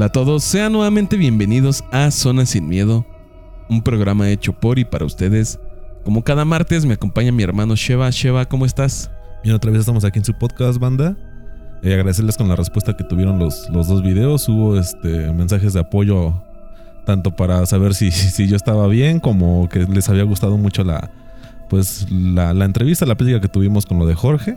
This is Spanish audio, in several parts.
Hola a todos, sean nuevamente bienvenidos a Zona Sin Miedo, un programa hecho por y para ustedes. Como cada martes me acompaña mi hermano Sheva. Sheva, ¿cómo estás? Bien, otra vez estamos aquí en su podcast, banda. Eh, agradecerles con la respuesta que tuvieron los, los dos videos. Hubo este, mensajes de apoyo tanto para saber si, si yo estaba bien como que les había gustado mucho la, pues, la, la entrevista, la plática que tuvimos con lo de Jorge.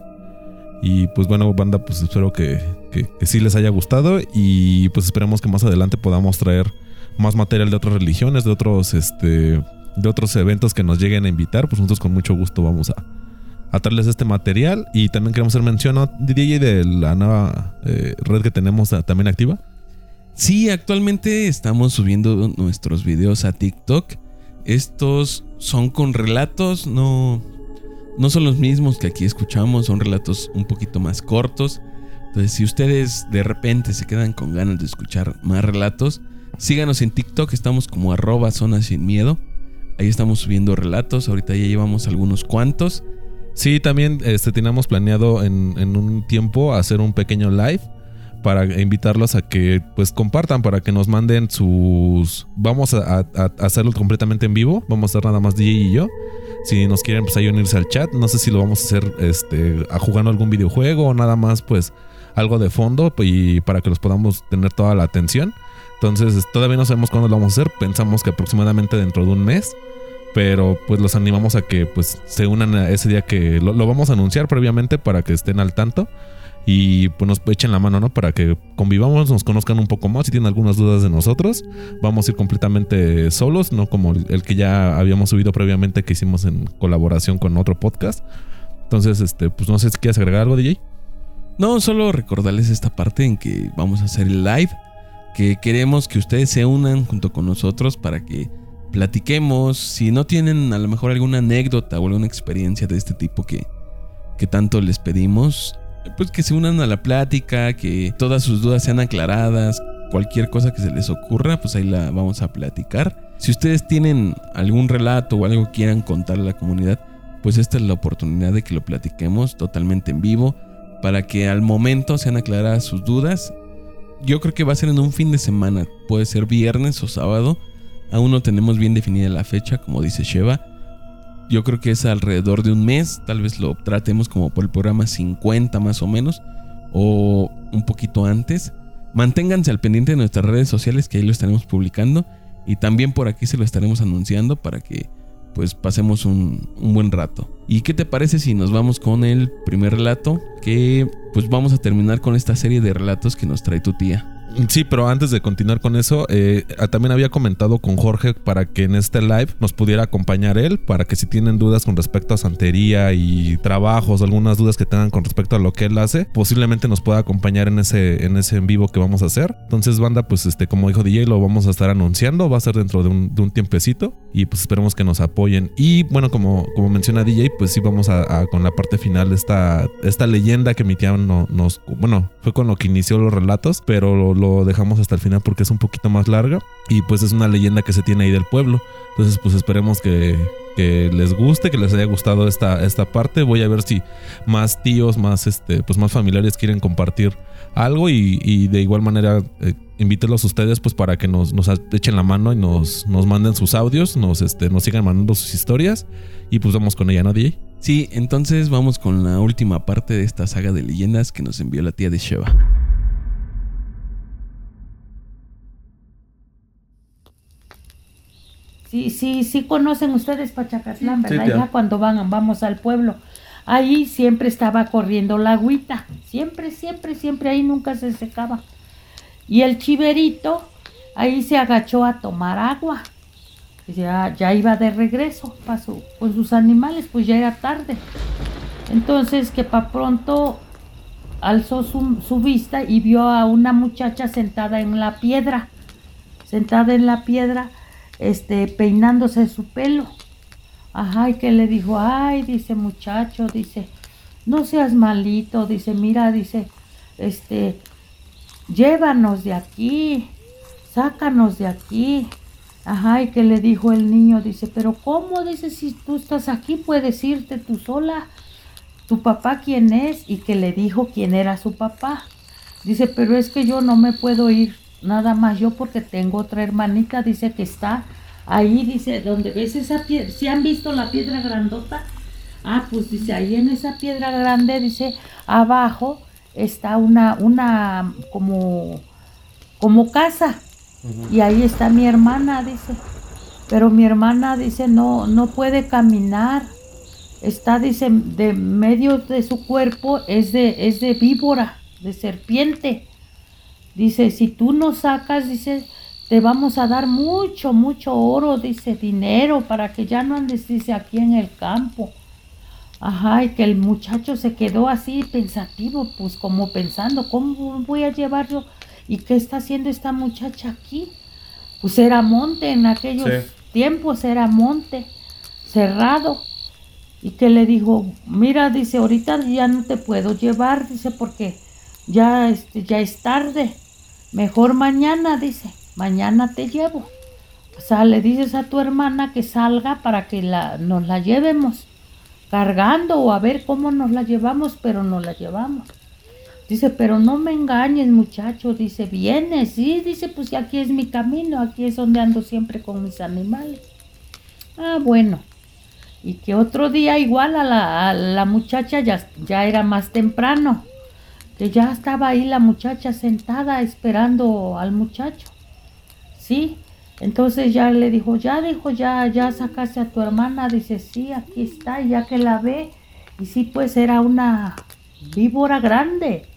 Y pues bueno, banda, pues espero que, que, sí les haya gustado y pues esperemos que más adelante podamos traer más material de otras religiones, de otros, este, de otros eventos que nos lleguen a invitar. Pues nosotros con mucho gusto vamos a, a traerles este material y también queremos hacer mención ¿no? DJ de la nueva eh, red que tenemos también activa. Sí, actualmente estamos subiendo nuestros videos a TikTok. Estos son con relatos, no, no son los mismos que aquí escuchamos, son relatos un poquito más cortos. Entonces, si ustedes de repente se quedan con ganas de escuchar más relatos, síganos en TikTok, estamos como arroba zona sin miedo. Ahí estamos subiendo relatos, ahorita ya llevamos algunos cuantos. Sí, también este, teníamos planeado en, un tiempo hacer un pequeño live para invitarlos a que pues compartan, para que nos manden sus... Vamos a, a, a, hacerlo completamente en vivo, vamos a hacer nada más DJ y yo. Si nos quieren pues ahí unirse al chat, no sé si lo vamos a hacer este, a jugando algún videojuego o nada más pues algo de fondo y para que los podamos tener toda la atención. Entonces todavía no sabemos cuándo lo vamos a hacer, pensamos que aproximadamente dentro de un mes. Pero pues los animamos a que pues se unan a ese día que lo, lo vamos a anunciar previamente para que estén al tanto y pues nos echen la mano, ¿no? Para que convivamos, nos conozcan un poco más. Si tienen algunas dudas de nosotros, vamos a ir completamente solos, no como el que ya habíamos subido previamente que hicimos en colaboración con otro podcast. Entonces, este, pues no sé si quieres agregar algo, DJ. No, solo recordarles esta parte en que vamos a hacer el live, que queremos que ustedes se unan junto con nosotros para que platiquemos. Si no tienen a lo mejor alguna anécdota o alguna experiencia de este tipo que, que tanto les pedimos, pues que se unan a la plática, que todas sus dudas sean aclaradas, cualquier cosa que se les ocurra, pues ahí la vamos a platicar. Si ustedes tienen algún relato o algo que quieran contar a la comunidad, pues esta es la oportunidad de que lo platiquemos totalmente en vivo para que al momento sean aclaradas sus dudas. Yo creo que va a ser en un fin de semana, puede ser viernes o sábado. Aún no tenemos bien definida la fecha, como dice Sheva yo creo que es alrededor de un mes, tal vez lo tratemos como por el programa 50 más o menos, o un poquito antes. Manténganse al pendiente de nuestras redes sociales que ahí lo estaremos publicando y también por aquí se lo estaremos anunciando para que pues pasemos un, un, buen rato. ¿Y qué te parece si nos vamos con el primer relato? Que pues vamos a terminar con esta serie de relatos que nos trae tu tía. Sí, pero antes de continuar con eso, eh, también había comentado con Jorge para que en este live nos pudiera acompañar él, para que si tienen dudas con respecto a santería y trabajos, algunas dudas que tengan con respecto a lo que él hace, posiblemente nos pueda acompañar en ese, en ese en vivo que vamos a hacer. Entonces, banda, pues este, como dijo DJ, lo vamos a estar anunciando, va a ser dentro de un, de un tiempecito y pues esperemos que nos apoyen. Y bueno, como, como menciona DJ, pues sí vamos a, con la parte final de esta, esta leyenda que mi tía no, nos, bueno, fue con lo que inició los relatos, pero lo, lo dejamos hasta el final porque es un poquito más larga y pues es una leyenda que se tiene ahí del pueblo. Entonces pues esperemos que, les guste, que les haya gustado esta, esta parte. Voy a ver si más tíos, más este, pues más familiares quieren compartir algo y, de igual manera eh, invítelos ustedes pues para que nos, echen la mano y nos, manden sus audios, nos, este, nos sigan mandando sus historias y pues vamos con ella, ¿no? Sí, entonces vamos con la última parte de esta saga de leyendas que nos envió la tía de Sheva. Sí, sí, sí conocen ustedes Pachacatlán, ¿verdad? Sí, ya cuando van, vamos al pueblo. Ahí siempre estaba corriendo la agüita. Siempre, siempre, siempre ahí nunca se secaba. Y el chiverito ahí se agachó a tomar agua. Ya, ya iba de regreso pa su, con sus animales, pues ya era tarde. Entonces que para pronto alzó su, su vista y vio a una muchacha sentada en la piedra. Sentada en la piedra este, peinándose su pelo. Ajá, y que le dijo, ay, dice muchacho, dice, no seas malito, dice, mira, dice, este, llévanos de aquí, sácanos de aquí. Ajá, y que le dijo el niño, dice, pero ¿cómo? Dice, si tú estás aquí, puedes irte tú sola. ¿Tu papá quién es? Y que le dijo quién era su papá. Dice, pero es que yo no me puedo ir nada más yo porque tengo otra hermanita, dice que está ahí, dice, donde ves esa piedra, si han visto la piedra grandota, ah, pues dice, ahí en esa piedra grande, dice, abajo está una, una, como, como casa, y ahí está mi hermana, dice, pero mi hermana dice, no, no puede caminar, está, dice, de medio de su cuerpo es de, es de víbora, de serpiente. Dice, si tú no sacas, dice, te vamos a dar mucho, mucho oro, dice, dinero, para que ya no andes, dice, aquí en el campo. Ajá, y que el muchacho se quedó así pensativo, pues como pensando, ¿cómo voy a llevar yo? ¿Y qué está haciendo esta muchacha aquí? Pues era monte, en aquellos tiempos era monte, cerrado. Y que le dijo, mira, dice, ahorita ya no te puedo llevar, dice, porque ya, este, ya es tarde. Mejor mañana, dice, mañana te llevo. O sea, le dices a tu hermana que salga para que la, nos la llevemos cargando o a ver cómo nos la llevamos, pero nos la llevamos. Dice, pero no me engañes, muchacho. Dice, viene, sí. Dice, pues aquí es mi camino, aquí es donde ando siempre con mis animales. Ah, bueno. Y que otro día igual a la, a la muchacha ya, ya era más temprano que ya estaba ahí la muchacha sentada esperando al muchacho. Sí, entonces ya le dijo, ya dijo, ya, ya sacaste a tu hermana, dice, sí, aquí está, ya que la ve, y sí, pues era una víbora grande.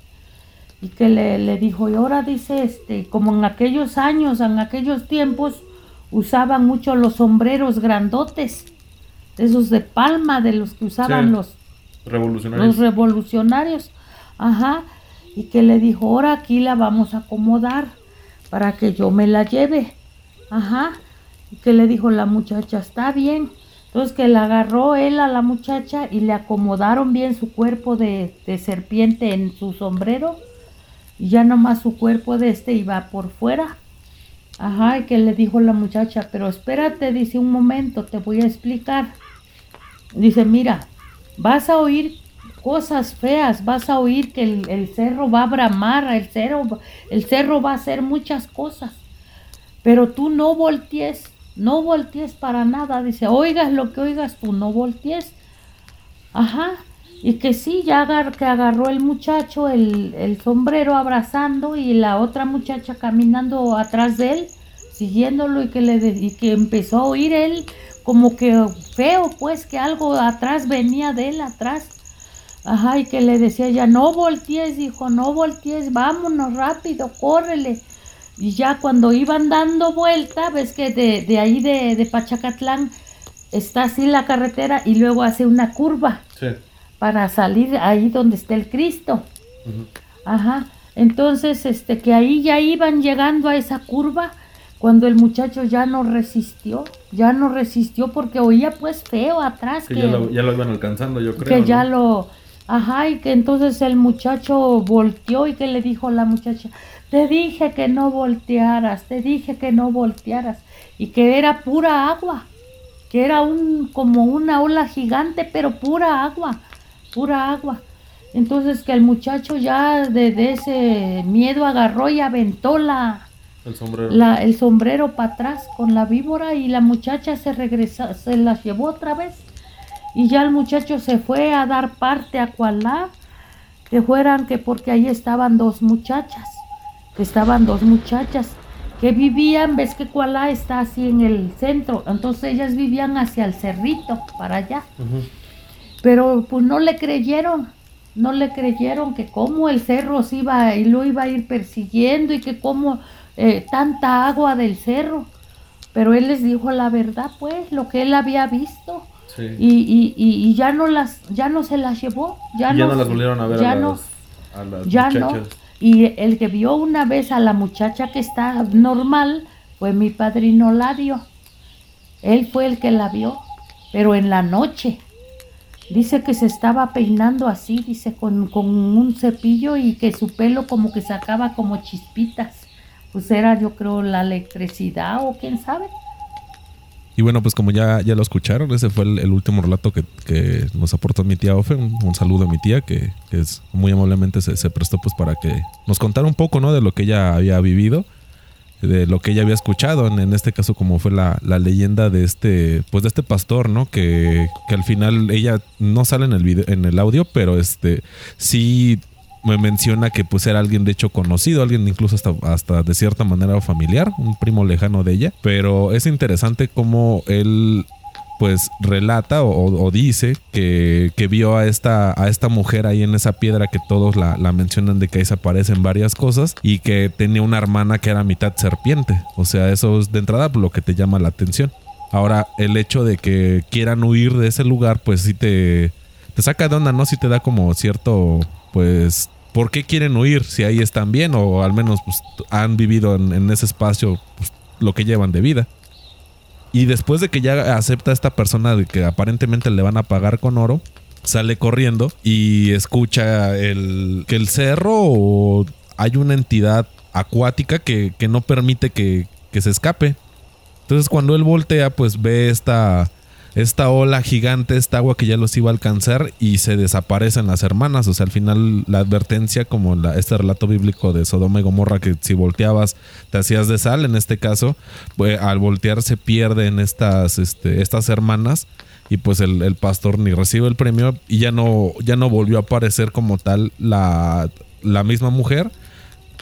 Y que le, le dijo, y ahora dice, este, como en aquellos años, en aquellos tiempos, usaban mucho los sombreros grandotes, esos de palma, de los que usaban los revolucionarios. Los revolucionarios. Ajá. Y que le dijo, ahora aquí la vamos a acomodar para que yo me la lleve. Ajá. Y que le dijo la muchacha, está bien. Entonces que la agarró él a la muchacha y le acomodaron bien su cuerpo de, de serpiente en su sombrero. Y ya nomás su cuerpo de este iba por fuera. Ajá, y que le dijo la muchacha, pero espérate, dice un momento, te voy a explicar. Dice, mira, vas a oír cosas feas, vas a oír que el, cerro va a bramar, el cerro, el cerro va a hacer muchas cosas, pero tú no voltees, no voltees para nada, dice, oigas lo que oigas, tú no voltees. Ajá, y que sí, ya que agarró el muchacho el, el, sombrero abrazando y la otra muchacha caminando atrás de él, siguiéndolo y que, le, y que empezó a oír él como que feo, pues que algo atrás venía de él, atrás. Ajá, y que le decía ya, no voltees, hijo, no voltees, vámonos rápido, córrele. Y ya cuando iban dando vuelta, ves que de, ahí de, de, Pachacatlán está así la carretera y luego hace una curva para salir ahí donde está el Cristo. Ajá. Entonces, este, que ahí ya iban llegando a esa curva cuando el muchacho ya no resistió, ya no resistió porque oía pues feo atrás. Que, ya, lo, ya, lo, iban alcanzando, yo creo. Que ya lo Ajá, y que entonces el muchacho volteó y que le dijo a la muchacha, te dije que no voltearas, te dije que no voltearas, y que era pura agua, que era un como una ola gigante, pero pura agua, pura agua. Entonces que el muchacho ya de, ese miedo agarró y aventó la, el sombrero, la, el sombrero para atrás con la víbora y la muchacha se regresó, se la llevó otra vez y ya el muchacho se fue a dar parte a Kualá, que fueran que porque ahí estaban dos muchachas, que estaban dos muchachas que vivían, ves que Kualá está así en el centro, entonces ellas vivían hacia el cerrito, para allá. Pero pues no le creyeron, no le creyeron que como el cerro se iba y lo iba a ir persiguiendo y que como eh, tanta agua del cerro. Pero él les dijo la verdad, pues, lo que él había visto. Y, y, y, ya no las ya no se las llevó ya, no, las volvieron a ver ya a, no, las, ya no. y el que vio una vez a la muchacha que está normal fue mi padrino Ladio. Él fue el que la vio pero en la noche. Dice que se estaba peinando así dice con, con un cepillo y que su pelo como que sacaba como chispitas. Pues era yo creo la electricidad o quién sabe y bueno, pues como ya, ya lo escucharon, ese fue el, último relato que, que, nos aportó mi tía Ofe. Un, saludo a mi tía que, que es, muy amablemente se, prestó pues para que nos contara un poco ¿no? de lo que ella había vivido. de lo que ella había escuchado, en, en este caso como fue la, la, leyenda de este, pues de este pastor, ¿no? Que, que al final ella no sale en el video, en el audio, pero este sí me menciona que pues era alguien de hecho conocido, alguien incluso hasta, hasta de cierta manera familiar, un primo lejano de ella, pero es interesante cómo él pues relata o, dice que, que, vio a esta, a esta mujer ahí en esa piedra que todos la, la, mencionan de que ahí se aparecen varias cosas y que tenía una hermana que era mitad serpiente. O sea, eso es de entrada lo que te llama la atención. Ahora, el hecho de que quieran huir de ese lugar, pues sí te, te saca de onda, ¿no? Sí te da como cierto, pues, ¿por qué quieren huir? Si ahí están bien o al menos pues, han vivido en, ese espacio pues, lo que llevan de vida. Y después de que ya acepta a esta persona de que aparentemente le van a pagar con oro, sale corriendo y escucha el, que el cerro o hay una entidad acuática que, que no permite que, que se escape. Entonces cuando él voltea, pues ve esta esta ola gigante, esta agua que ya los iba a alcanzar y se desaparecen las hermanas. O sea, al final la advertencia, como la, este relato bíblico de Sodoma y Gomorra, que si volteabas te hacías de sal, en este caso, pues, al voltear se pierden estas, este, estas hermanas y pues el, el, pastor ni recibe el premio y ya no, ya no volvió a aparecer como tal la, la misma mujer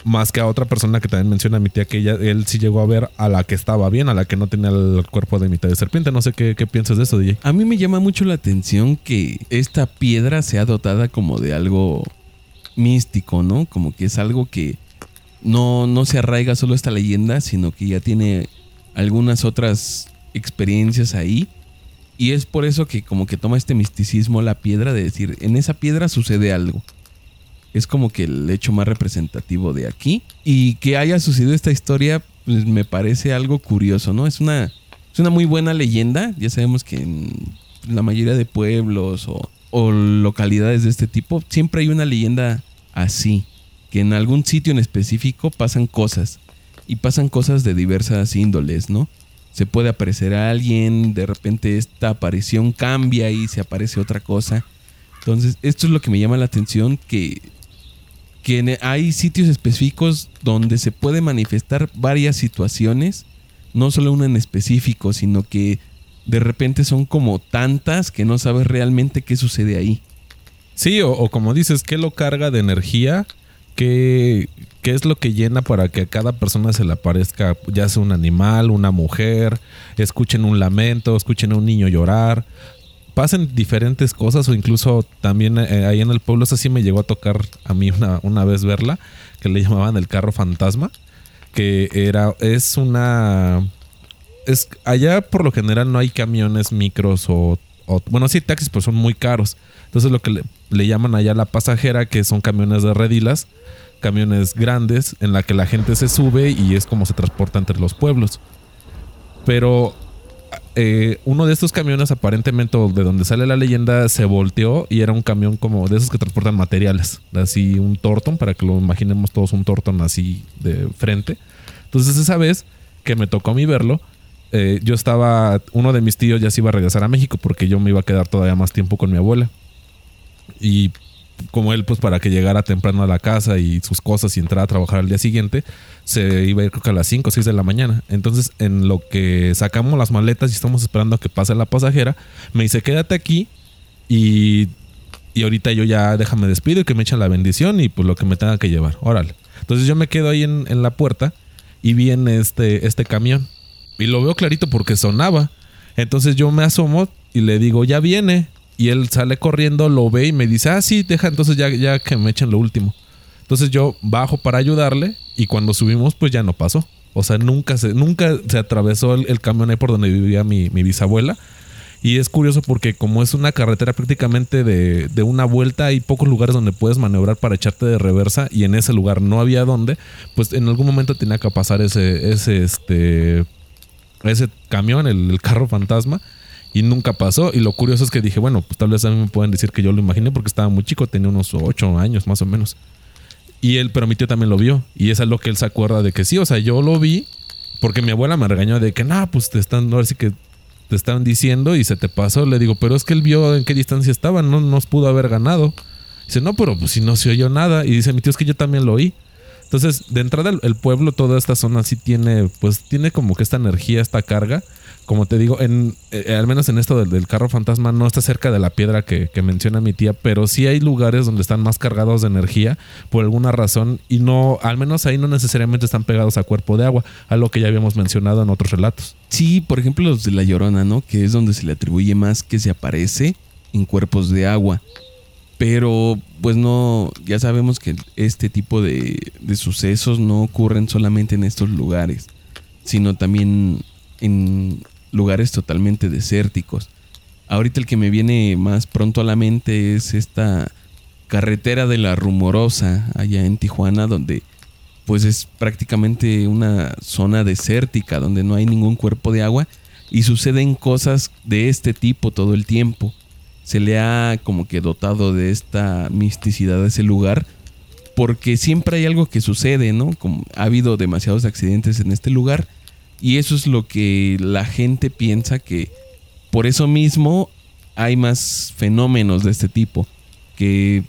más que a otra persona que también menciona a mi tía que ella, él sí llegó a ver a la que estaba bien, a la que no tenía el cuerpo de mitad de serpiente. No sé qué, qué piensas de eso, DJ. A mí me llama mucho la atención que esta piedra sea dotada como de algo místico, ¿no? Como que es algo que no, no se arraiga solo esta leyenda, sino que ya tiene algunas otras experiencias ahí. Y es por eso que como que toma este misticismo la piedra de decir, en esa piedra sucede algo es como que el hecho más representativo de aquí. Y que haya sucedido esta historia, pues me parece algo curioso, ¿no? Es una, es una muy buena leyenda. Ya sabemos que en la mayoría de pueblos o, o localidades de este tipo, siempre hay una leyenda así. Que en algún sitio en específico pasan cosas. Y pasan cosas de diversas índoles, ¿no? Se puede aparecer a alguien, de repente esta aparición cambia y se aparece otra cosa. Entonces, esto es lo que me llama la atención, que que hay sitios específicos donde se puede manifestar varias situaciones, no solo una en específico, sino que de repente son como tantas que no sabes realmente qué sucede ahí. Sí, o, como dices, ¿qué lo carga de energía? ¿Qué, ¿Qué, es lo que llena para que a cada persona se le aparezca, ya sea un animal, una mujer, escuchen un lamento, escuchen a un niño llorar? Pasen diferentes cosas o incluso también eh, ahí en el pueblo, eso sí me llegó a tocar a mí una, una vez verla, que le llamaban el carro fantasma, que era, es una... Es, allá por lo general no hay camiones micros o, bueno, sí taxis, pero son muy caros. Entonces lo que le, llaman allá la pasajera, que son camiones de redilas, camiones grandes en la que la gente se sube y es como se transporta entre los pueblos. Pero eh, uno de estos camiones, aparentemente de donde sale la leyenda, se volteó y era un camión como de esos que transportan materiales. Así un tortón, para que lo imaginemos todos un tortón así de frente. Entonces esa vez que me tocó a mí verlo, eh, yo estaba, uno de mis tíos ya se iba a regresar a México porque yo me iba a quedar todavía más tiempo con mi abuela. Y como él, pues para que llegara temprano a la casa y sus cosas y entrara a trabajar al día siguiente, se iba a ir creo que a las 5 o 6 de la mañana. Entonces, en lo que sacamos las maletas y estamos esperando a que pase la pasajera, me dice, quédate aquí y, y ahorita yo ya déjame despido y que me echen la bendición y pues lo que me tenga que llevar. Órale. Entonces yo me quedo ahí en, en la puerta y viene este, este camión. Y lo veo clarito porque sonaba. Entonces yo me asomo y le digo, ya viene. Y él sale corriendo, lo ve y me dice, ah, sí, deja entonces ya, que me echen lo último. Entonces yo bajo para ayudarle y cuando subimos pues ya no pasó. O sea, nunca se, nunca se atravesó el, camión ahí por donde vivía mi, bisabuela. Y es curioso porque como es una carretera prácticamente de, de, una vuelta, hay pocos lugares donde puedes maniobrar para echarte de reversa y en ese lugar no había dónde, pues en algún momento tenía que pasar ese, ese, este, ese camión, el carro fantasma y nunca pasó. Y lo curioso es que dije, bueno, pues tal vez a mí me pueden decir que yo lo imaginé porque estaba muy chico, tenía unos 8 años más o menos. Y él, pero mi tío también lo vio. Y es lo que él se acuerda de que sí, o sea, yo lo vi porque mi abuela me regañó de que, no, pues te están, ahora sí que te estaban diciendo y se te pasó. Le digo, pero es que él vio en qué distancia estaba, no nos pudo haber ganado. Dice, no, pero pues si no se oyó nada. Y dice, mi tío, es que yo también lo oí. Entonces, de entrada el, pueblo, toda esta zona sí tiene, pues tiene como que esta energía, esta carga. Como te digo, en, eh, al menos en esto del, carro fantasma no está cerca de la piedra que, menciona mi tía, pero sí hay lugares donde están más cargados de energía por alguna razón y no, al menos ahí no necesariamente están pegados a cuerpo de agua, algo que ya habíamos mencionado en otros relatos. Sí, por ejemplo los de La Llorona, ¿no? Que es donde se le atribuye más que se aparece en cuerpos de agua. Pero pues no, ya sabemos que este tipo de, sucesos no ocurren solamente en estos lugares, sino también en lugares totalmente desérticos. Ahorita el que me viene más pronto a la mente es esta carretera de la Rumorosa allá en Tijuana, donde pues es prácticamente una zona desértica, donde no hay ningún cuerpo de agua y suceden cosas de este tipo todo el tiempo se le ha como que dotado de esta misticidad a ese lugar porque siempre hay algo que sucede, ¿no? Como ha habido demasiados accidentes en este lugar y eso es lo que la gente piensa que por eso mismo hay más fenómenos de este tipo, que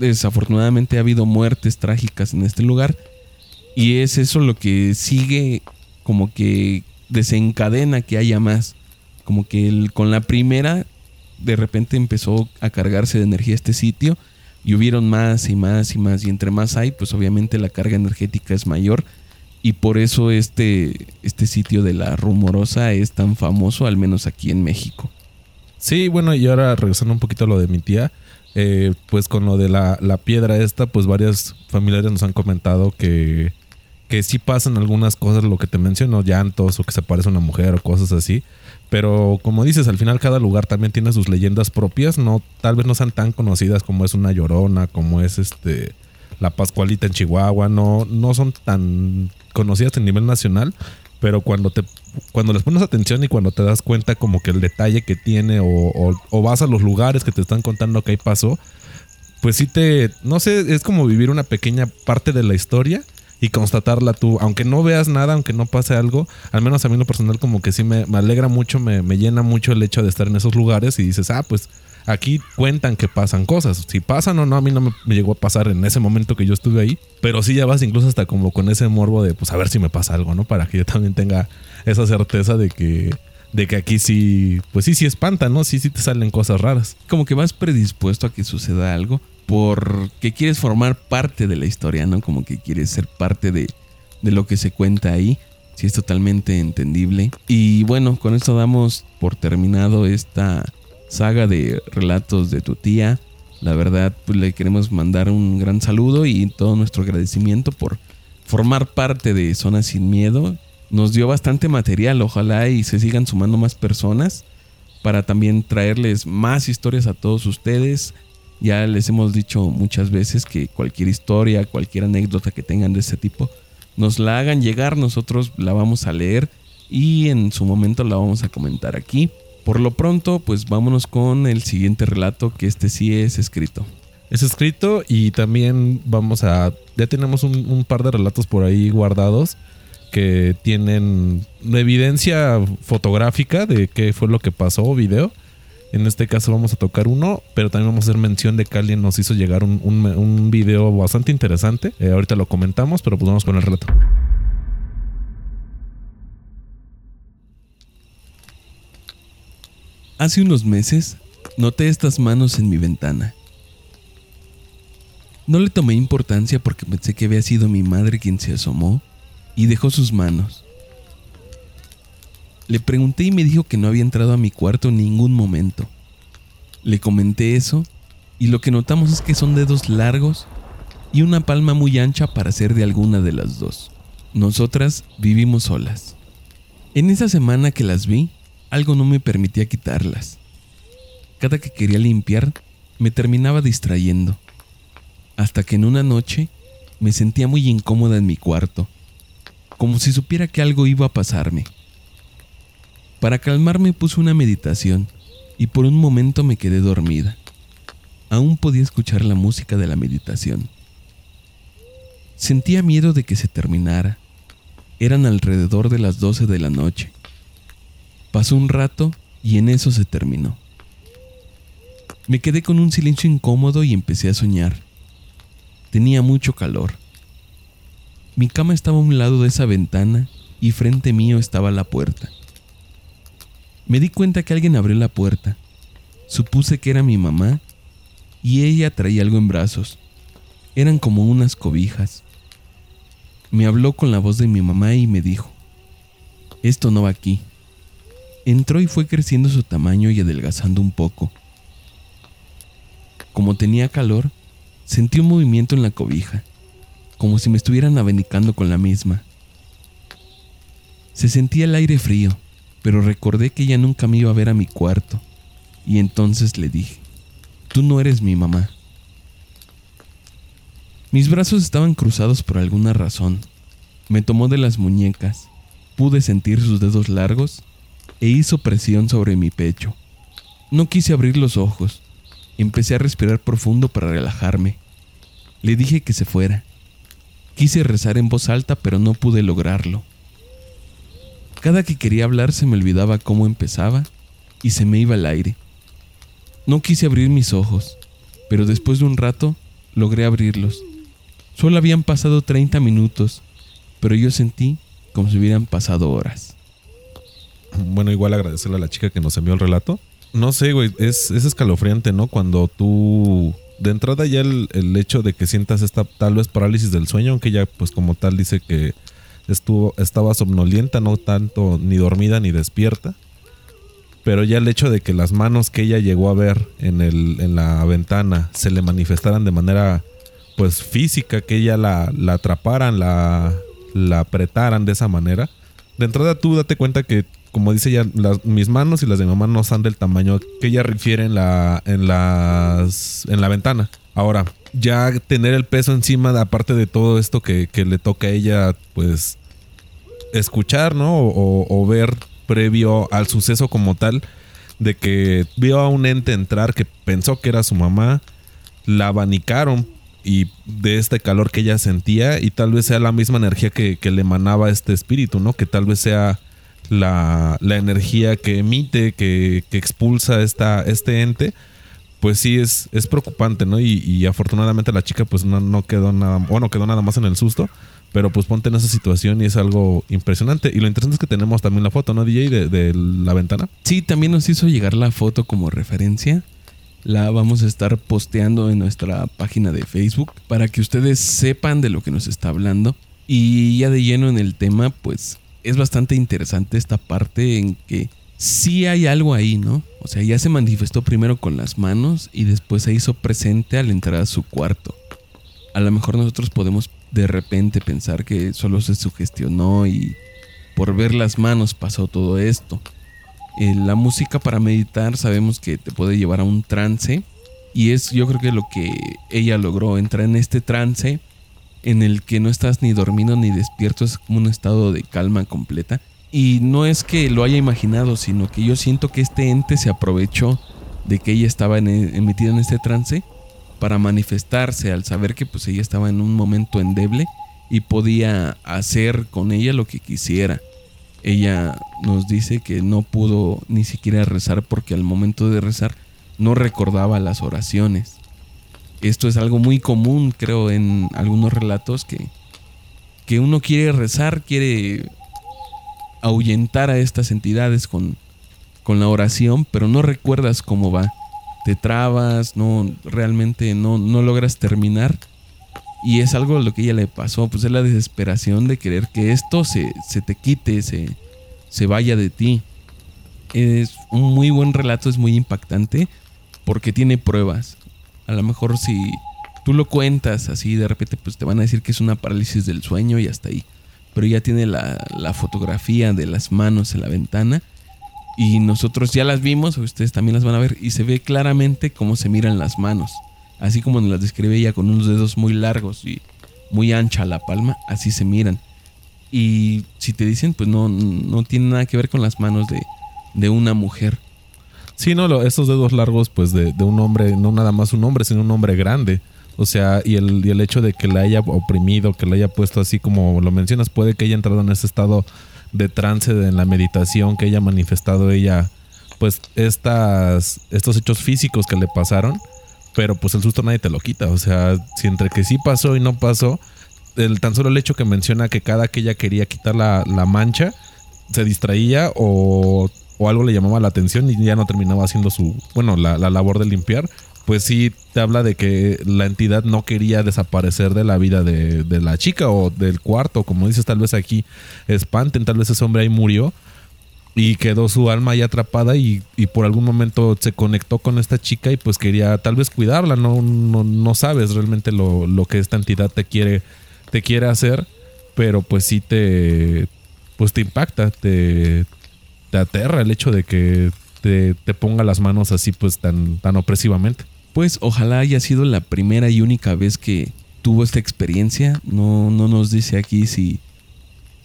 desafortunadamente ha habido muertes trágicas en este lugar y es eso lo que sigue como que desencadena que haya más, como que el, con la primera de repente empezó a cargarse de energía este sitio y hubieron más y más y más y entre más hay, pues obviamente la carga energética es mayor y por eso este, este sitio de la rumorosa es tan famoso, al menos aquí en México. Sí, bueno, y ahora regresando un poquito a lo de mi tía, eh, pues con lo de la, la, piedra esta, pues varias familiares nos han comentado que, que sí pasan algunas cosas, lo que te menciono, llantos o que se aparece una mujer o cosas así. Pero como dices, al final cada lugar también tiene sus leyendas propias, no, tal vez no sean tan conocidas como es una llorona, como es este la Pascualita en Chihuahua, no, no son tan conocidas a nivel nacional, pero cuando te cuando les pones atención y cuando te das cuenta como que el detalle que tiene o, o vas a los lugares que te están contando que ahí pasó, pues sí te, no sé, es como vivir una pequeña parte de la historia y constatarla tú, aunque no veas nada, aunque no pase algo, al menos a mí lo personal como que sí me, alegra mucho, me, llena mucho el hecho de estar en esos lugares y dices, ah, pues aquí cuentan que pasan cosas. Si pasan o no, a mí no me, llegó a pasar en ese momento que yo estuve ahí, pero sí ya vas incluso hasta como con ese morbo de, pues a ver si me pasa algo, ¿no? Para que yo también tenga esa certeza de que de que aquí sí, pues sí, sí espanta, ¿no? Sí, sí te salen cosas raras. Como que vas predispuesto a que suceda algo porque quieres formar parte de la historia, ¿no? Como que quieres ser parte de, lo que se cuenta ahí. Sí, es totalmente entendible. Y bueno, con esto damos por terminado esta saga de relatos de tu tía. La verdad, pues le queremos mandar un gran saludo y todo nuestro agradecimiento por formar parte de Zona Sin Miedo. Nos dio bastante material, ojalá y se sigan sumando más personas para también traerles más historias a todos ustedes, ya les hemos dicho muchas veces que cualquier historia, cualquier anécdota que tengan de este tipo, nos la hagan llegar, nosotros la vamos a leer y en su momento la vamos a comentar aquí. Por lo pronto, pues vámonos con el siguiente relato, que este sí es escrito. Es escrito y también vamos a... Ya tenemos un par de relatos por ahí guardados que tienen evidencia fotográfica de qué fue lo que pasó, video en este caso vamos a tocar uno, pero también vamos a hacer mención de que alguien nos hizo llegar un, un, video bastante interesante. Eh, ahorita lo comentamos, pero pues vamos con el relato. Hace unos meses noté estas manos en mi ventana. No le tomé importancia porque pensé que había sido mi madre quien se asomó y dejó sus manos. Le pregunté y me dijo que no había entrado a mi cuarto en ningún momento. Le comenté eso y lo que notamos es que son dedos largos y una palma muy ancha para ser de alguna de las dos. Nosotras vivimos solas. En esa semana que las vi, algo no me permitía quitarlas. Cada que quería limpiar, me terminaba distrayendo. Hasta que en una noche me sentía muy incómoda en mi cuarto, como si supiera que algo iba a pasarme. Para calmarme puse una meditación y por un momento me quedé dormida. Aún podía escuchar la música de la meditación. Sentía miedo de que se terminara. Eran alrededor de las 12 de la noche. Pasó un rato y en eso se terminó. Me quedé con un silencio incómodo y empecé a soñar. Tenía mucho calor. Mi cama estaba a un lado de esa ventana y frente mío estaba la puerta. Me di cuenta que alguien abrió la puerta. Supuse que era mi mamá y ella traía algo en brazos. Eran como unas cobijas. Me habló con la voz de mi mamá y me dijo, esto no va aquí. Entró y fue creciendo su tamaño y adelgazando un poco. Como tenía calor, sentí un movimiento en la cobija, como si me estuvieran abanicando con la misma. Se sentía el aire frío, pero recordé que ella nunca me iba a ver a mi cuarto, y entonces le dije, tú no eres mi mamá. Mis brazos estaban cruzados por alguna razón. Me tomó de las muñecas, pude sentir sus dedos largos e hizo presión sobre mi pecho. No quise abrir los ojos. Empecé a respirar profundo para relajarme. Le dije que se fuera. Quise rezar en voz alta, pero no pude lograrlo. Cada que quería hablar se me olvidaba cómo empezaba y se me iba el aire. No quise abrir mis ojos, pero después de un rato logré abrirlos. Solo habían pasado 30 minutos, pero yo sentí como si hubieran pasado horas. Bueno, igual agradecerle a la chica que nos envió el relato. No sé, güey, es, es escalofriante, ¿no? Cuando tú de entrada ya el, el, hecho de que sientas esta tal vez parálisis del sueño, aunque ella pues como tal dice que estuvo, estaba somnolienta, no tanto ni dormida ni despierta. Pero ya el hecho de que las manos que ella llegó a ver en, el, en la ventana se le manifestaran de manera pues física, que ella la, la atraparan, la, la apretaran de esa manera. De entrada tú date cuenta que, como dice las, mis manos y las de mi mamá no son del tamaño que ella refiere en la, en las, en la ventana. Ahora, ya tener el peso encima, aparte de todo esto que, que le toca a ella, pues escuchar, ¿no? O, ver previo al suceso como tal, de que vio a un ente entrar que pensó que era su mamá, la abanicaron y de este calor que ella sentía y tal vez sea la misma energía que, que le emanaba este espíritu, ¿no? Que tal vez sea la, la energía que emite, que, que expulsa esta, este ente pues sí es, es preocupante, ¿no? Y, afortunadamente la chica pues no, no quedó nada, bueno, quedó nada más en el susto, pero pues ponte en esa situación y es algo impresionante. Y lo interesante es que tenemos también la foto, ¿no, DJ? De, la ventana. Sí, también nos hizo llegar la foto como referencia. La vamos a estar posteando en nuestra página de Facebook para que ustedes sepan de lo que nos está hablando. Y ya de lleno en el tema, pues es bastante interesante esta parte en que sí hay algo ahí, ¿no? O sea, ya se manifestó primero con las manos y después se hizo presente al entrar a su cuarto. A lo mejor nosotros podemos de repente pensar que solo se sugestionó y por ver las manos pasó todo esto. Eh, la música para meditar sabemos que te puede llevar a un trance y es yo creo que lo que ella logró, entrar en este trance en el que no estás ni dormido ni despierto, es como un estado de calma completa y no es que lo haya imaginado, sino que yo siento que este ente se aprovechó de que ella estaba en, e, metida en este trance para manifestarse al saber que pues ella estaba en un momento endeble y podía hacer con ella lo que quisiera. Ella nos dice que no pudo ni siquiera rezar porque al momento de rezar no recordaba las oraciones. Esto es algo muy común, creo, en algunos relatos que, que uno quiere rezar, quiere ahuyentar a estas entidades con, con la oración, pero no recuerdas cómo va. Te trabas, no, realmente no, no logras terminar. Y es algo lo que ella le pasó, pues es la desesperación de querer que esto se, se te quite, se, se vaya de ti. Es un muy buen relato, es muy impactante porque tiene pruebas. A lo mejor si tú lo cuentas así, de repente pues te van a decir que es una parálisis del sueño y hasta ahí pero ya tiene la, la, fotografía de las manos en la ventana y nosotros ya las vimos, ustedes también las van a ver y se ve claramente cómo se miran las manos, así como nos las describe ella con unos dedos muy largos y muy ancha la palma, así se miran. Y si te dicen, pues no, no tiene nada que ver con las manos de, de una mujer. Sí, no, estos dedos largos, pues de, de un hombre, no nada más un hombre, sino un hombre grande. O sea, y el, y el hecho de que la haya oprimido, que la haya puesto así como lo mencionas, puede que haya entrado en ese estado de trance de, en la meditación, que haya manifestado ella, pues, estas, estos hechos físicos que le pasaron. Pero pues el susto nadie te lo quita. O sea, si entre que sí pasó y no pasó, el tan solo el hecho que menciona que cada que ella quería quitar la, la mancha, se distraía o, o, algo le llamaba la atención y ya no terminaba haciendo su, bueno, la, la labor de limpiar, pues sí te habla de que la entidad no quería desaparecer de la vida de, la chica o del cuarto, como dices, tal vez aquí espanten, tal vez ese hombre ahí murió y quedó su alma ahí atrapada y, y, por algún momento se conectó con esta chica y pues quería tal vez cuidarla, no, no, no sabes realmente lo, lo, que esta entidad te quiere, te quiere hacer, pero pues sí te, pues te impacta, te, te aterra el hecho de que te, ponga las manos así pues tan, tan opresivamente. Pues ojalá haya sido la primera y única vez que tuvo esta experiencia, no, no nos dice aquí si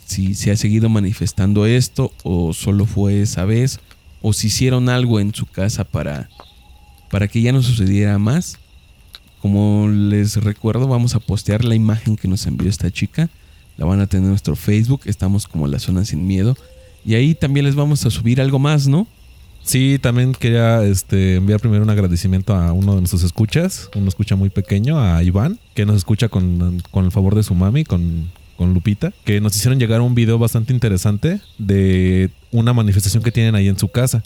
si se ha seguido manifestando esto o solo fue esa vez o si hicieron algo en su casa para, para que ya no sucediera más. Como les recuerdo, vamos a postear la imagen que nos envió esta chica. La van a tener en nuestro Facebook. Estamos como la zona sin miedo. Y ahí también les vamos a subir algo más, ¿no? Sí, también quería este, enviar primero un agradecimiento a uno de nuestros escuchas, uno escucha muy pequeño, a Iván, que nos escucha con, con el favor de su mami, con, con Lupita, que nos hicieron llegar un video bastante interesante de una manifestación que tienen ahí en su casa.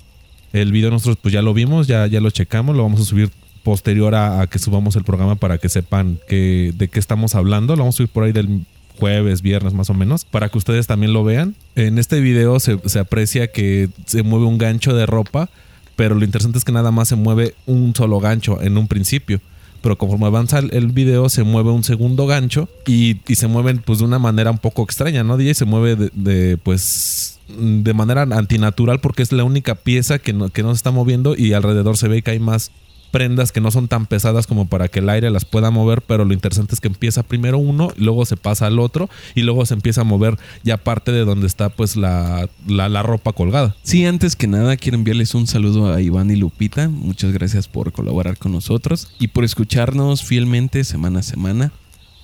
El video nosotros pues ya lo vimos, ya, ya lo checamos, lo vamos a subir posterior a, a que subamos el programa para que sepan que, de qué estamos hablando. Lo vamos a subir por ahí del jueves, viernes más o menos, para que ustedes también lo vean. En este video se, se aprecia que se mueve un gancho de ropa, pero lo interesante es que nada más se mueve un solo gancho en un principio pero conforme avanza el, video se mueve un segundo gancho y, y, se mueven pues de una manera un poco extraña, ¿no? DJ se mueve de, de, pues de manera antinatural porque es la única pieza que no, que no se está moviendo y alrededor se ve que hay más prendas que no son tan pesadas como para que el aire las pueda mover, pero lo interesante es que empieza primero uno, y luego se pasa al otro y luego se empieza a mover ya parte de donde está pues la, la, la, ropa colgada. Sí, antes que nada quiero enviarles un saludo a Iván y Lupita, muchas gracias por colaborar con nosotros y por escucharnos fielmente semana a semana.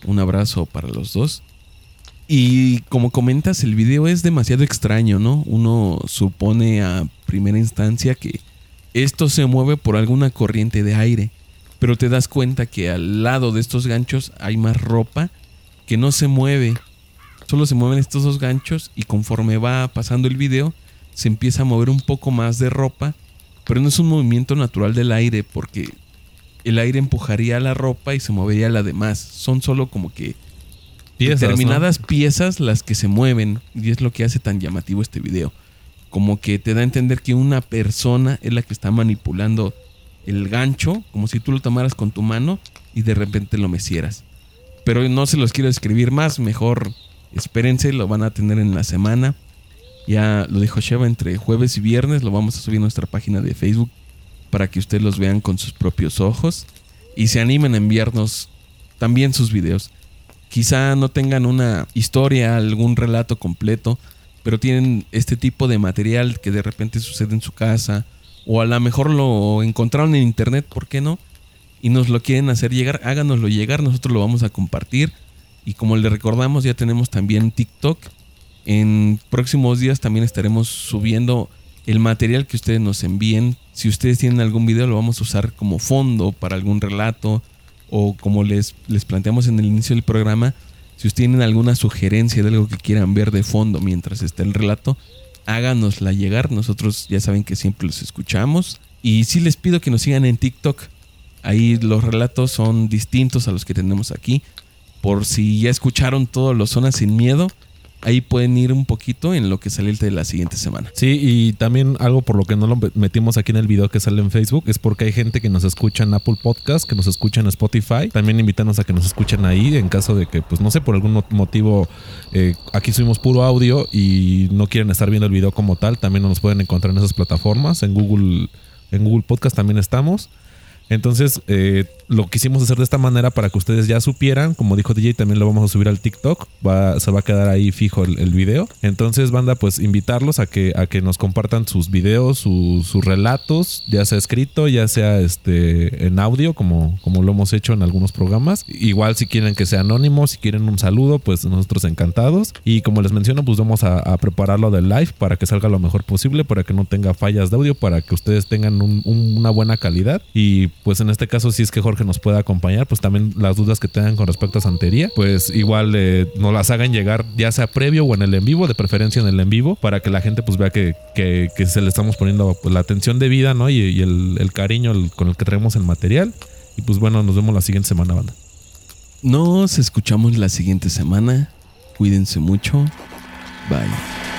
Un abrazo para los dos. Y como comentas, el video es demasiado extraño, ¿no? Uno supone a primera instancia que esto se mueve por alguna corriente de aire, pero te das cuenta que al lado de estos ganchos hay más ropa que no se mueve. Solo se mueven estos dos ganchos y conforme va pasando el video se empieza a mover un poco más de ropa, pero no es un movimiento natural del aire porque el aire empujaría la ropa y se movería la demás. Son solo como que piezas, determinadas ¿no? piezas las que se mueven y es lo que hace tan llamativo este video como que te da a entender que una persona es la que está manipulando el gancho, como si tú lo tomaras con tu mano y de repente lo mecieras. Pero no se los quiero escribir más, mejor espérense, lo van a tener en la semana. Ya lo dijo Sheva, entre jueves y viernes lo vamos a subir a nuestra página de Facebook para que ustedes los vean con sus propios ojos y se animen a enviarnos también sus videos. Quizá no tengan una historia, algún relato completo, pero tienen este tipo de material que de repente sucede en su casa o a lo mejor lo encontraron en internet, ¿por qué no? Y nos lo quieren hacer llegar, háganoslo llegar, nosotros lo vamos a compartir. Y como le recordamos, ya tenemos también TikTok. En próximos días también estaremos subiendo el material que ustedes nos envíen. Si ustedes tienen algún video, lo vamos a usar como fondo para algún relato o como les, les planteamos en el inicio del programa, si ustedes tienen alguna sugerencia de algo que quieran ver de fondo mientras está el relato, háganosla llegar. Nosotros ya saben que siempre los escuchamos. Y sí les pido que nos sigan en TikTok. Ahí los relatos son distintos a los que tenemos aquí. Por si ya escucharon todos los Zonas sin Miedo, ahí pueden ir un poquito en lo que sale de la siguiente semana. Sí, y también algo por lo que no lo metimos aquí en el video que sale en Facebook es porque hay gente que nos escucha en Apple Podcast, que nos escucha en Spotify. También invitarnos a que nos escuchen ahí en caso de que, pues no sé, por algún motivo eh, aquí subimos puro audio y no quieren estar viendo el video como tal. También nos pueden encontrar en esas plataformas. En Google, en Google Podcast también estamos. Entonces, eh, lo quisimos hacer de esta manera para que ustedes ya supieran. Como dijo DJ, también lo vamos a subir al TikTok. Va, se va a quedar ahí fijo el, video. Entonces, banda, pues invitarlos a que, a que nos compartan sus videos, su, sus relatos, ya sea escrito, ya sea este en audio, como, como lo hemos hecho en algunos programas. Igual si quieren que sea anónimo, si quieren un saludo, pues nosotros encantados. Y como les menciono, pues vamos a, prepararlo del live para que salga lo mejor posible, para que no tenga fallas de audio, para que ustedes tengan un, un, una buena calidad. Y pues en este caso si es que Jorge nos puede acompañar, pues también las dudas que tengan con respecto a santería, pues igual eh, nos las hagan llegar ya sea previo o en el en vivo, de preferencia en el en vivo, para que la gente pues vea que, que, se le estamos poniendo pues, la atención de vida, ¿no? Y, el, cariño con el que traemos el material. Y pues bueno, nos vemos la siguiente semana, banda. Nos escuchamos la siguiente semana. Cuídense mucho. Bye.